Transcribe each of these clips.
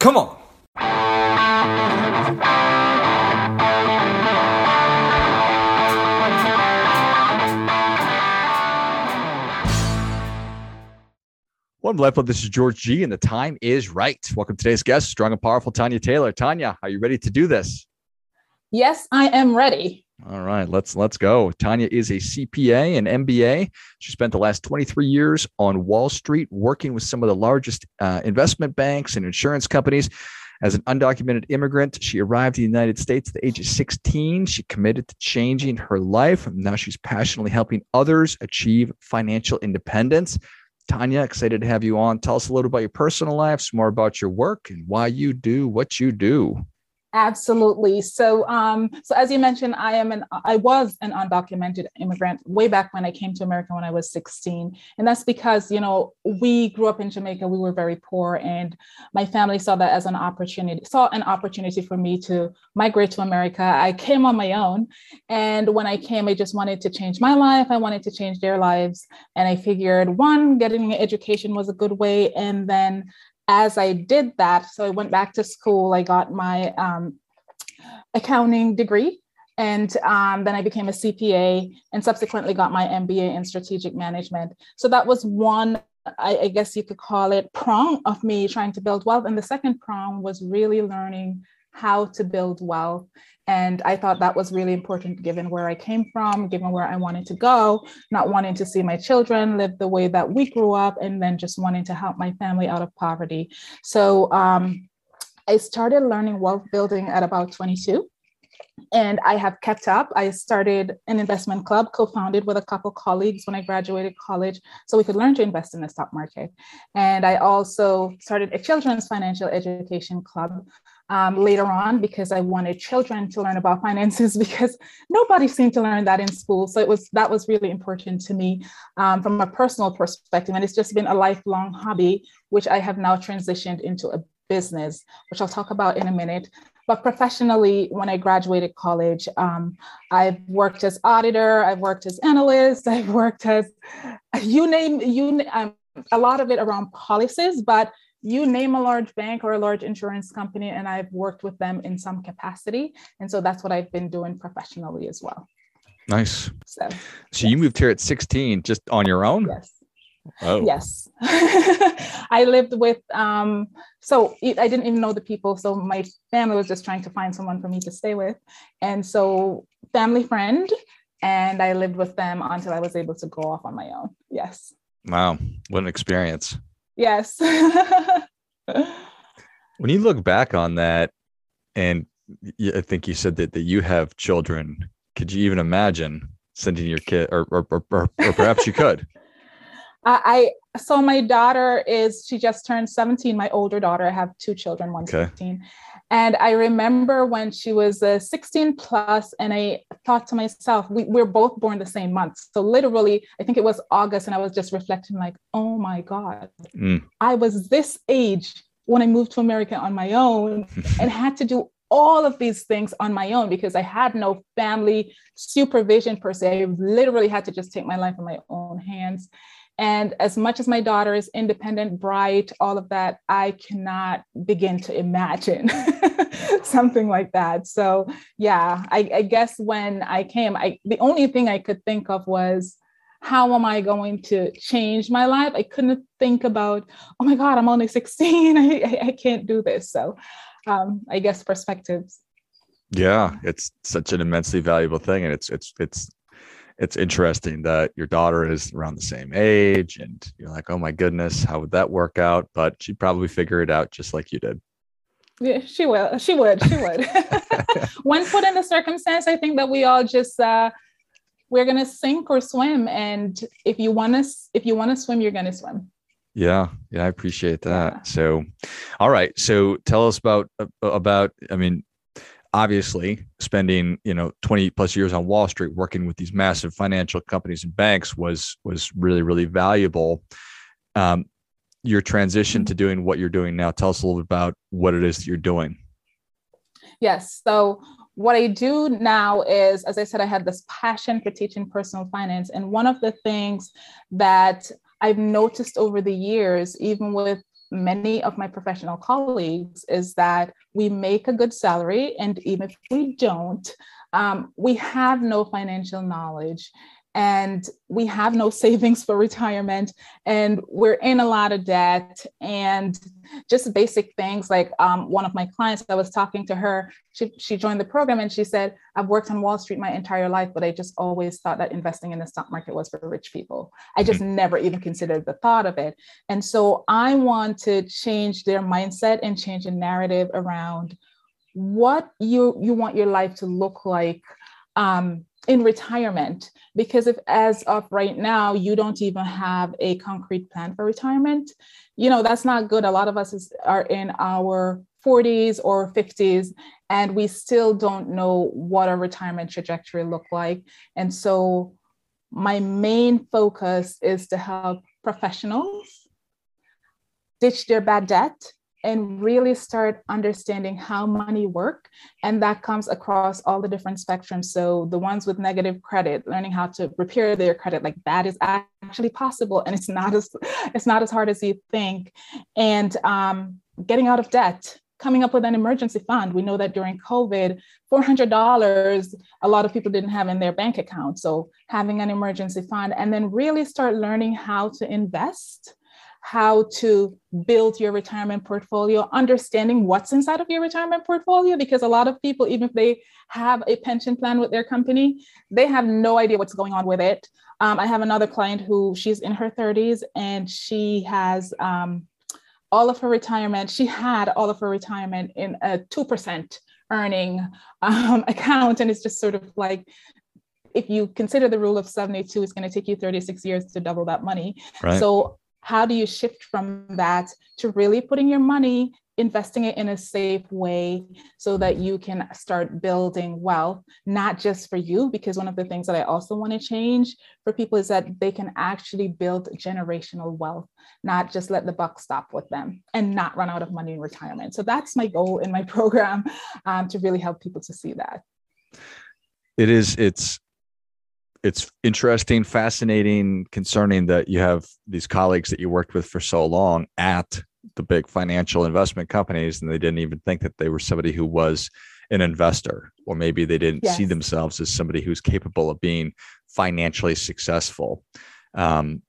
Come on. One Life Club. This is George G, and the time is right. Welcome to today's guest, strong and powerful Tanya Taylor. Tanya, are you ready to do this? Yes, I am ready. All right, let's let's go. Tanya is a CPA and MBA. She spent the last 23 years on Wall Street working with some of the largest uh, investment banks and insurance companies. As an undocumented immigrant, she arrived in the United States at the age of 16. She committed to changing her life. Now she's passionately helping others achieve financial independence. Tanya, excited to have you on. Tell us a little about your personal life, some more about your work, and why you do what you do. Absolutely. So, um, so as you mentioned, I am an I was an undocumented immigrant way back when I came to America when I was 16, and that's because you know we grew up in Jamaica. We were very poor, and my family saw that as an opportunity. Saw an opportunity for me to migrate to America. I came on my own, and when I came, I just wanted to change my life. I wanted to change their lives, and I figured one, getting an education was a good way, and then as I did that, so I went back to school, I got my um, accounting degree. And um, then I became a CPA and subsequently got my MBA in strategic management. So that was one, I, I guess you could call it, prong of me trying to build wealth. And the second prong was really learning how to build wealth and I thought that was really important given where I came from, given where I wanted to go, not wanting to see my children live the way that we grew up, and then just wanting to help my family out of poverty. So um, I started learning wealth building at about 22 and I have kept up. I started an investment club, co-founded with a couple colleagues when I graduated college, so we could learn to invest in the stock market. And I also started a children's financial education club um, later on because I wanted children to learn about finances because nobody seemed to learn that in school. So it was that was really important to me um, from a personal perspective, and it's just been a lifelong hobby, which I have now transitioned into a business, which I'll talk about in a minute. But professionally, when I graduated college, um, I've worked as auditor, I've worked as analyst, I've worked as you name you um, a lot of it around policies, but you name a large bank or a large insurance company, and I've worked with them in some capacity. And so that's what I've been doing professionally as well. Nice. So, so yes. you moved here at 16 just on your own? Yes. Oh. Yes. I lived with, um, so I didn't even know the people. So my family was just trying to find someone for me to stay with. And so, family friend, and I lived with them until I was able to go off on my own. Yes. Wow. What an experience. Yes. when you look back on that, and I think you said that, that you have children, could you even imagine sending your kid, or, or, or, or perhaps you could? I so my daughter is she just turned 17 my older daughter i have two children one's okay. 15 and i remember when she was uh, 16 plus and i thought to myself we, we're both born the same month so literally i think it was august and i was just reflecting like oh my god mm. i was this age when i moved to america on my own and had to do all of these things on my own because I had no family supervision per se. I literally had to just take my life in my own hands. And as much as my daughter is independent, bright, all of that, I cannot begin to imagine something like that. So, yeah, I, I, guess when I came, I the only thing I could think of was how am I going to change my life? I couldn't think about, oh my God, I'm only 16. I, I, I can't do this. So, um, I guess perspectives. Yeah, it's such an immensely valuable thing, and it's it's it's it's interesting that your daughter is around the same age and you're like, oh my goodness, how would that work out? But she'd probably figure it out just like you did. Yeah, she will. She would. She would. when put in the circumstance, I think that we all just uh, we're gonna sink or swim, and if you want to, if you want to swim, you're gonna swim. Yeah, yeah, I appreciate that. Yeah. So, all right. So, tell us about uh, about. I mean, obviously spending you know 20 plus years on wall street working with these massive financial companies and banks was was really really valuable. Um, your transition to doing what you're doing now tell us a little bit about what it is that you're doing. Yes so what i do now is as i said i had this passion for teaching personal finance and one of the things that i've noticed over the years even with many of my professional colleagues is that we make a good salary, and even if we don't, um, we have no financial knowledge and we have no savings for retirement and we're in a lot of debt and just basic things like um, one of my clients i was talking to her she, she joined the program and she said i've worked on wall street my entire life but i just always thought that investing in the stock market was for rich people i just mm-hmm. never even considered the thought of it and so i want to change their mindset and change the narrative around what you you want your life to look like um, in retirement because if as of right now you don't even have a concrete plan for retirement you know that's not good. A lot of us is, are in our 40s or 50s and we still don't know what our retirement trajectory look like. And so my main focus is to help professionals ditch their bad debt and really start understanding how money work and that comes across all the different spectrums. So the ones with negative credit learning how to repair their credit like that is actually possible and it's not as it's not as hard as you think. And um, getting out of debt coming up with an emergency fund. We know that during covid $400 a lot of people didn't have in their bank account. So having an emergency fund and then really start learning how to invest how to build your retirement portfolio, understanding what's inside of your retirement portfolio, because a lot of people, even if they have a pension plan with their company, they have no idea what's going on with it. Um, I have another client who she's in her 30s and she has um, all of her retirement, she had all of her retirement in a 2% earning um, account. And it's just sort of like, if you consider the rule of 72, it's going to take you 36 years to double that money. Right. So how do you shift from that to really putting your money investing it in a safe way so that you can start building wealth not just for you? Because one of the things that i also want to change for people is that they can actually build generational wealth not just let the buck stop with them and not run out of money in retirement. So that's my goal in my program um, to really help people to see that. It is it's it's interesting, fascinating, concerning that you have these colleagues that you worked with for so long at the big financial investment companies, and they didn't even think that they were somebody who was an investor, or maybe they didn't yes. see themselves as somebody who's capable of being financially successful. Um,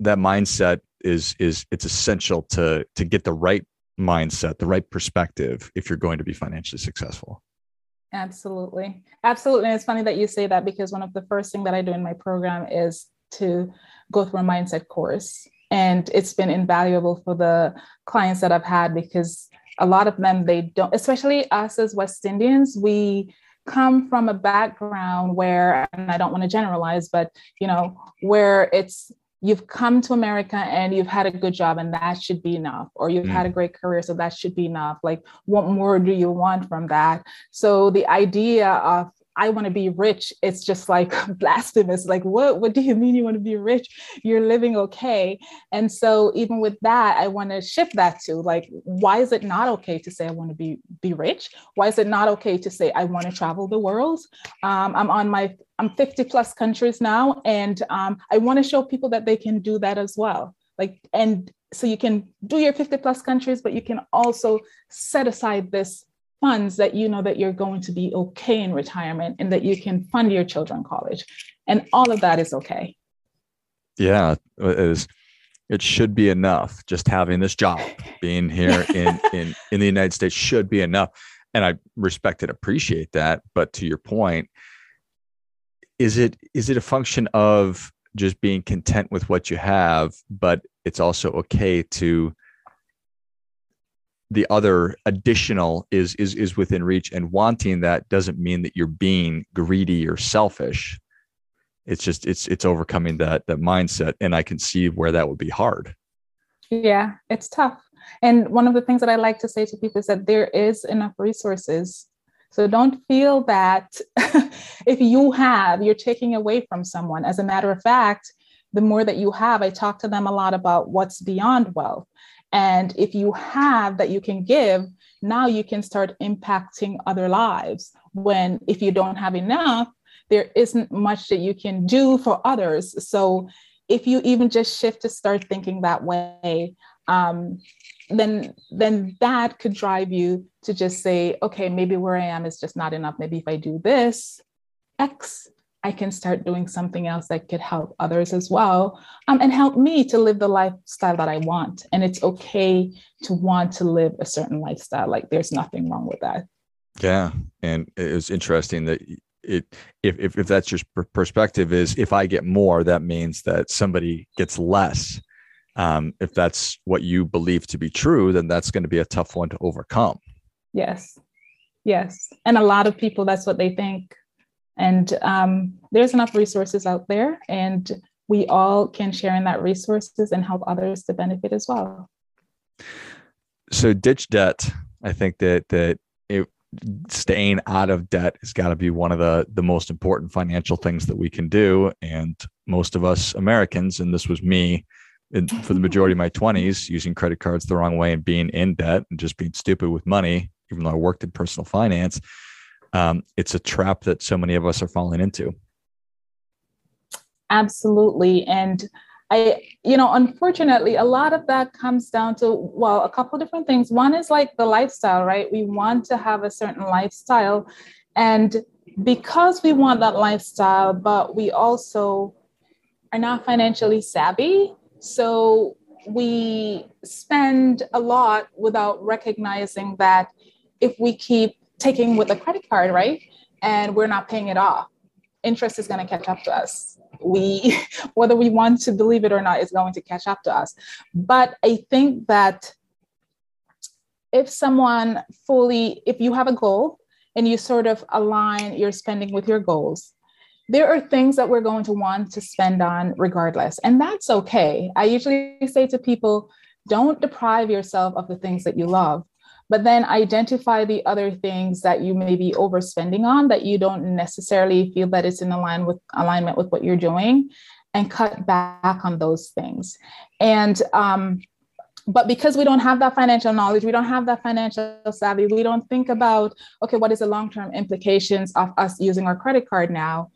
that mindset is is it's essential to to get the right mindset, the right perspective if you're going to be financially successful. Absolutely. Absolutely. And it's funny that you say that because one of the first thing that I do in my program is to go through a mindset course. And it's been invaluable for the clients that I've had because a lot of them, they don't, especially us as West Indians, we come from a background where, and I don't want to generalize, but, you know, where it's you've come to America and you've had a good job and that should be enough, or you've mm. had a mm. great career, so that should be enough. Like, what more do you want from that? So the idea of I want to be rich, it's just like blasphemous. Like, what, what do you mean you want to be rich? You're living okay. And so even with that, I want to shift that to like, why is it not okay to say I want to be be rich? Why is it not okay to say I want to travel the world? Um, I'm on my I'm 50 plus countries now, and um, I want to show people that they can do that as well. Like, and so you can do your 50 plus countries, but you can also set aside this funds that you know that you're going to be okay in retirement and that you can fund your children college. And all of that is okay. Yeah it is it should be enough. Just having this job being here in in in the united states should be enough. And i respect and appreciate that. But to your point is it is it a function of just being content with what you have but it's also okay to the other additional is is is within reach. And wanting that doesn't mean that you're being greedy or selfish. It's just it's it's overcoming that that mindset. And i can see where that would be hard. Yeah it's tough. And one of the things that i like to say to people is that there is enough resources. So don't feel that if you have you're taking away from someone. As a matter of fact the more that you have i talk to them a lot about what's beyond wealth and if you have that you can give, now you can start impacting other lives. When if you don't have enough, there isn't much that you can do for others. So if you even just shift to start thinking that way, um, then then that could drive you to just say, okay, maybe where I am is just not enough. Maybe if I do this, X, I can start doing something else that could help others as well um, and help me to live the lifestyle that I want. And it's okay to want to live a certain lifestyle. Like there's nothing wrong with that. Yeah. And it was interesting that it, if, if, if that's your perspective is if I get more, that means that somebody gets less. Um, if that's what you believe to be true, then that's going to be a tough one to overcome. Yes. Yes. And a lot of people, that's what they think and um, there's enough resources out there, and we all can share in that resources and help others to benefit as well. So ditch debt. I think that that it staying out of debt has got to be one of the the most important financial things that we can do. And most of us Americans, and this was me for the majority of my 20s, using credit cards the wrong way and being in debt and just being stupid with money, even though I worked in personal finance um, it's a trap that so many of us are falling into. Absolutely. And I, you know, unfortunately, a lot of that comes down to, well, a couple different things. One is like the lifestyle, right? We want to have a certain lifestyle. And because we want that lifestyle, but we also are not financially savvy. So we spend a lot without recognizing that if we keep taking with a credit card, right? And we're not paying it off. Interest is going to catch up to us. We, whether we want to believe it or not, is going to catch up to us. But I think that if someone fully, if you have a goal and you sort of align your spending with your goals, there are things that we're going to want to spend on regardless. And that's okay. I usually say to people, don't deprive yourself of the things that you love but then identify the other things that you may be overspending on that you don't necessarily feel that it's in with alignment with what you're doing and cut back on those things. And um, but because we don't have that financial knowledge we don't have that financial savvy we don't think about okay what is the long-term implications of us using our credit card now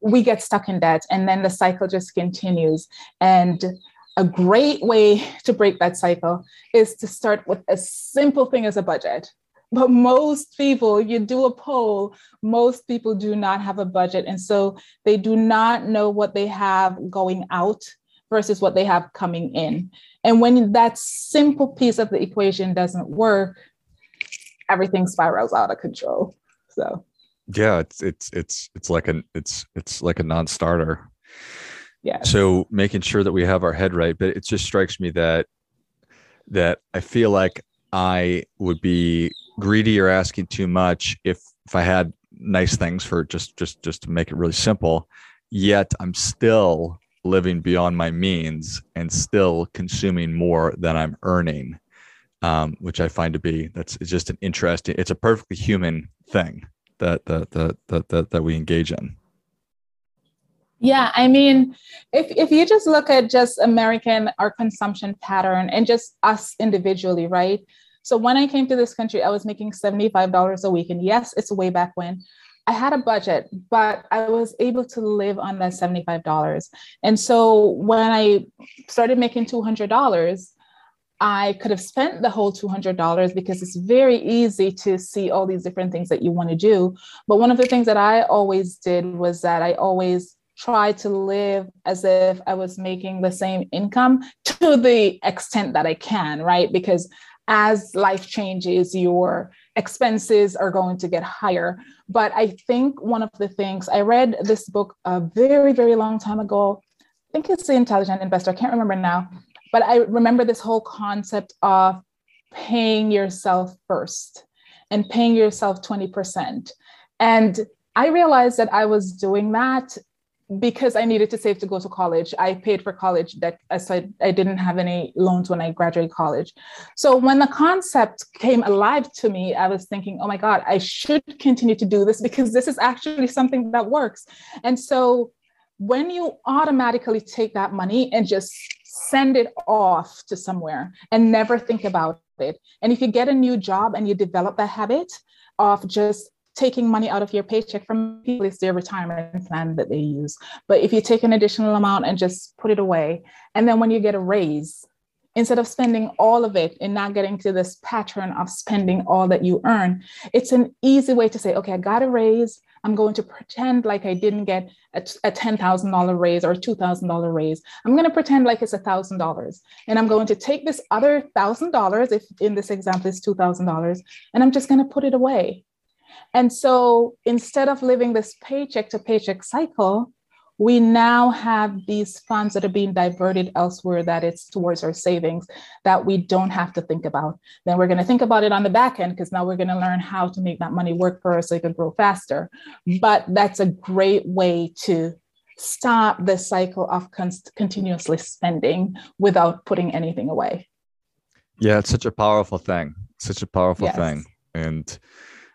we get stuck in debt and then the cycle just continues. And a great way to break that cycle is to start with a simple thing as a budget. But most people, you do a poll, most people do not have a budget. And so they do not know what they have going out versus what they have coming in. And when that simple piece of the equation doesn't work, everything spirals out of control. So yeah, it's it's it's it's like a it's it's like a non-starter yeah. So making sure that we have our head right but it just strikes me that that i feel like i would be greedy or asking too much if if i had nice things for just just just to make it really simple yet i'm still living beyond my means and still consuming more than i'm earning um, which i find to be that's just an interesting it's a perfectly human thing that that that that, that, that we engage in yeah, I mean, if if you just look at just American our consumption pattern and just us individually, right? So when I came to this country, I was making $75 a week. And yes, it's way back when. I had a budget, but I was able to live on that $75. And so when I started making $200, I could have spent the whole $200 because it's very easy to see all these different things that you want to do. But one of the things that I always did was that I always try to live as if I was making the same income to the extent that I can, right? Because as life changes, your expenses are going to get higher. But I think one of the things I read this book a very, very long time ago. I think it's The Intelligent Investor. I can't remember now. But I remember this whole concept of paying yourself first and paying yourself 20%. And I realized that I was doing that because I needed to save to go to college, I paid for college that said I didn't have any loans when I graduated college. So when the concept came alive to me, I was thinking, oh my God, I should continue to do this because this is actually something that works. And so when you automatically take that money and just send it off to somewhere and never think about it. And if you get a new job and you develop that habit of just taking money out of your paycheck from people is their retirement plan that they use. But if you take an additional amount and just put it away, and then when you get a raise instead of spending all of it and not getting to this pattern of spending all that you earn, it's an easy way to say, okay, I got a raise. I'm going to pretend like I didn't get a, a $10,000 raise or a $2,000 raise. I'm going to pretend like it's $1,000. And I'm going to take this other $1,000, if in this example is $2,000, and I'm just going to put it away. And so instead of living this paycheck to paycheck cycle, we now have these funds that are being diverted elsewhere that it's towards our savings that we don't have to think about. Then we're going to think about it on the back end because now we're going to learn how to make that money work for us so it can grow faster. But that's a great way to stop the cycle of con- continuously spending without putting anything away. Yeah it's such a powerful thing. Such a powerful yes. thing. And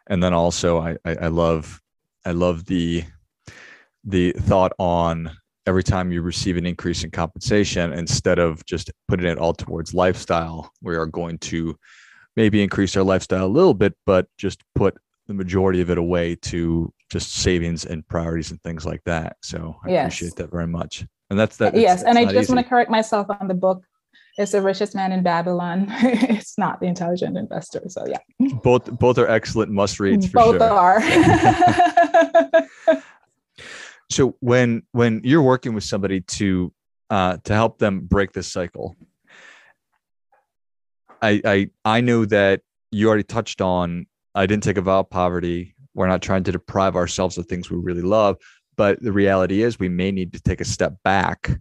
and then also I, I i love i love the the thought on every time you receive an increase in compensation, instead of just putting it all towards lifestyle, we are going to maybe increase our lifestyle a little bit, but just put the majority of it away to just savings and priorities and things like that. So I yes. appreciate that very much. And that's that. Yes. And I just easy. want to correct myself on the book. It's the richest man in Babylon. it's not the intelligent investor. So yeah. Both both are excellent must reads. both sure. are. so when when you're working with somebody to uh, to help them break this cycle, I I I know that you already touched on. I didn't take a vow of poverty. We're not trying to deprive ourselves of things we really love, but the reality is we may need to take a step back,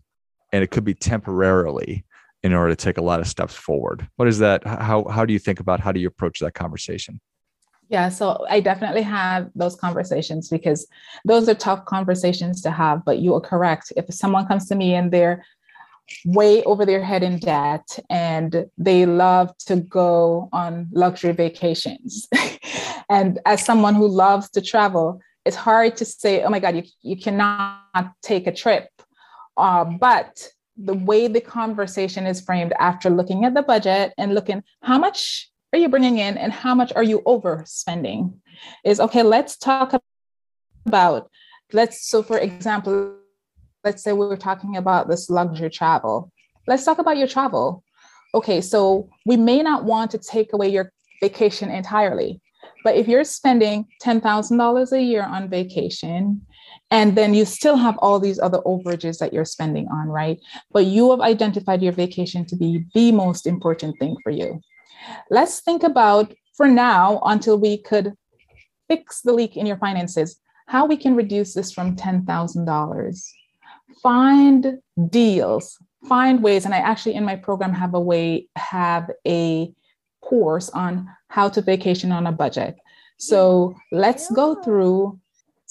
and it could be temporarily in order to take a lot of steps forward. What is that? How how do you think about how do you approach that conversation? Yeah, so I definitely have those conversations because those are tough conversations to have. But you are correct. If someone comes to me and they're way over their head in debt and they love to go on luxury vacations, and as someone who loves to travel, it's hard to say, oh my God, you, you cannot take a trip. Uh, but the way the conversation is framed after looking at the budget and looking how much are you bringing in and how much are you overspending? Is okay let's talk about let's so for example let's say we were talking about this luxury travel. Let's talk about your travel. Okay so we may not want to take away your vacation entirely but if you're spending $10,000 a year on vacation and then you still have all these other overages that you're spending on, right? But you have identified your vacation to be the most important thing for you. Let's think about for now until we could fix the leak in your finances, how we can reduce this from $10,000. Find deals, find ways. And I actually in my program have a way, have a course on how to vacation on a budget. So let's go through.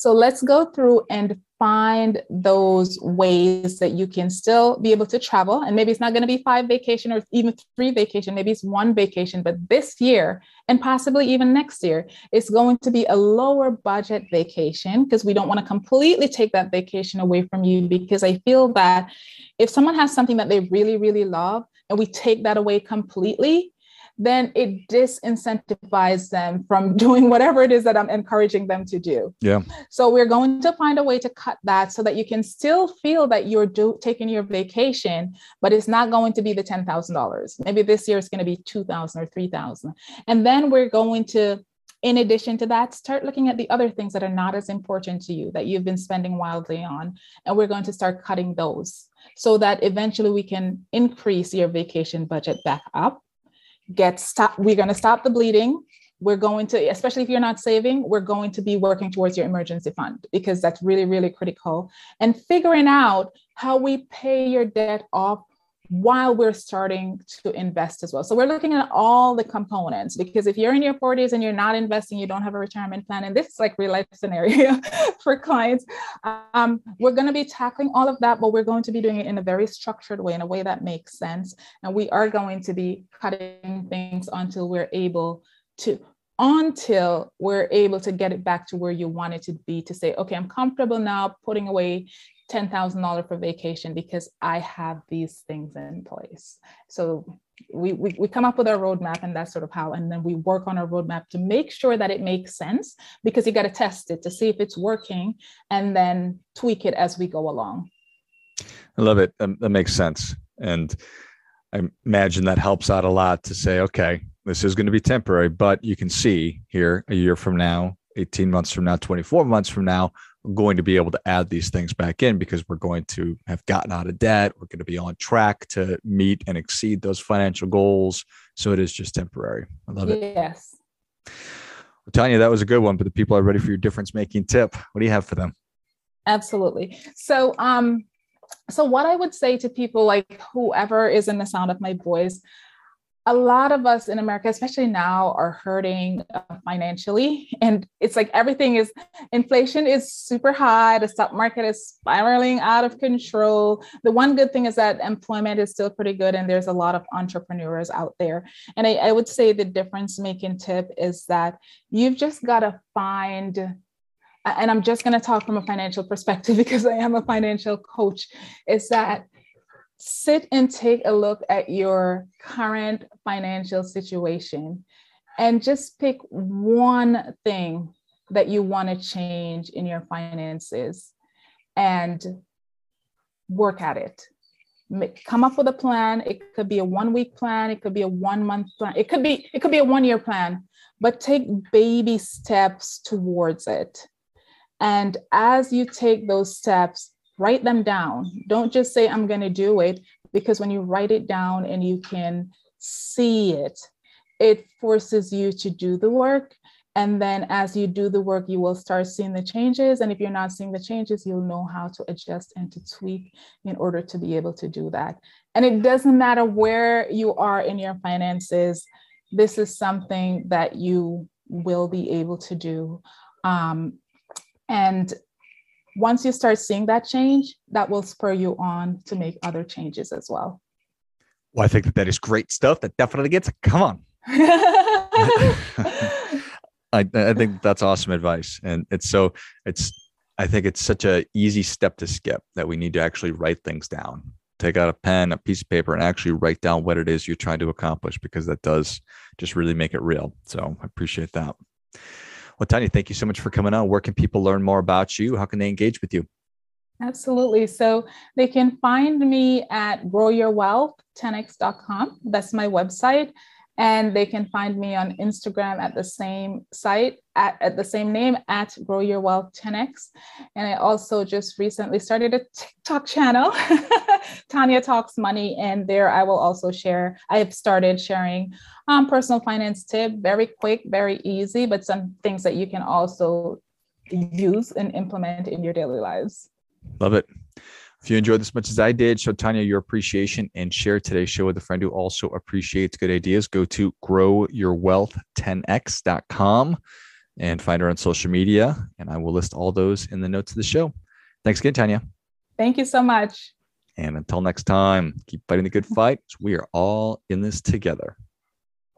So let's go through and find those ways that you can still be able to travel. And maybe it's not going to be five vacation or even three vacation maybe it's one vacation but this year and possibly even next year it's going to be a lower budget vacation because we don't want to completely take that vacation away from you because i feel that if someone has something that they really really love and we take that away completely then it disincentivizes them from doing whatever it is that I'm encouraging them to do. Yeah. So we're going to find a way to cut that so that you can still feel that you're do- taking your vacation, but it's not going to be the $10,000. Maybe this year it's going to be 2,000 or 3,000. And then we're going to in addition to that, start looking at the other things that are not as important to you that you've been spending wildly on. And we're going to start cutting those so that eventually we can increase your vacation budget back up get stop we're going to stop the bleeding. We're going to especially if you're not saving we're going to be working towards your emergency fund because that's really really critical. And figuring out how we pay your debt off while we're starting to invest as well. So we're looking at all the components because if you're in your 40s and you're not investing, you don't have a retirement plan, and this is like real life scenario for clients. Um, we're going to be tackling all of that, but we're going to be doing it in a very structured way, in a way that makes sense. And we are going to be cutting things until we're able to until we're able to get it back to where you want it to be to say, okay, I'm comfortable now putting away $10,000 for vacation because I have these things in place. So we, we, we come up with our roadmap and that's sort of how, and then we work on our roadmap to make sure that it makes sense because you got to test it to see if it's working and then tweak it as we go along. I love it. Um, that makes sense. And I imagine that helps out a lot to say, okay, this is going to be temporary, but you can see here a year from now, 18 months from now, 24 months from now, going to be able to add these things back in because we're going to have gotten out of debt. We're going to be on track to meet and exceed those financial goals. So it is just temporary. I love it. Yes. Well, Tanya, that was a good one, but the people are ready for your difference making tip. What do you have for them? Absolutely. So, um, so what I would say to people like whoever is in the sound of my voice, a lot of us in America, especially now, are hurting uh, financially. And it's like everything is inflation is super high. The stock market is spiraling out of control. The one good thing is that employment is still pretty good, and there's a lot of entrepreneurs out there. And I, I would say the difference making tip is that you've just got to find and I'm just going to talk from a financial perspective because I am a financial coach, is that sit and take a look at your current financial situation and just pick one thing that you want to change in your finances and work at it. Come up with a plan. It could be a one week plan. It could be a one month plan. It could be it could be a one year plan but take baby steps towards it. And as you take those steps write them down. Don't just say, I'm going to do it, because when you write it down and you can see it, it forces you to do the work. And then as you do the work, you will start seeing the changes. And if you're not seeing the changes, you'll know how to adjust and to tweak in order to be able to do that. And it doesn't matter where you are in your finances, this is something that you will be able to do. Um, and once you start seeing that change, that will spur you on to make other changes as well. Well, I think that that is great stuff. That definitely gets it. Come on. I, I think that's awesome advice. And it's so, it's, I think it's such a easy step to skip that we need to actually write things down. Take out a pen, a piece of paper, and actually write down what it is you're trying to accomplish because that does just really make it real. So I appreciate that. Well, Tanya, thank you so much for coming on. Where can people learn more about you? How can they engage with you? Absolutely. So they can find me at growyourwealth10x.com. That's my website and they can find me on Instagram at the same site at, at the same name at Grow Your Wealth 10x. And I also just recently started a TikTok channel, Tanya Talks Money, and there I will also share. I have started sharing um, personal finance tip, very quick, very easy, but some things that you can also use and implement in your daily lives. Love it. If you enjoyed this as much as I did, show Tanya your appreciation and share today's show with a friend who also appreciates good ideas. Go to growyourwealth10x.com and find her on social media. And I will list all those in the notes of the show. Thanks again, Tanya. Thank you so much. And until next time, keep fighting the good fight. We are all in this together.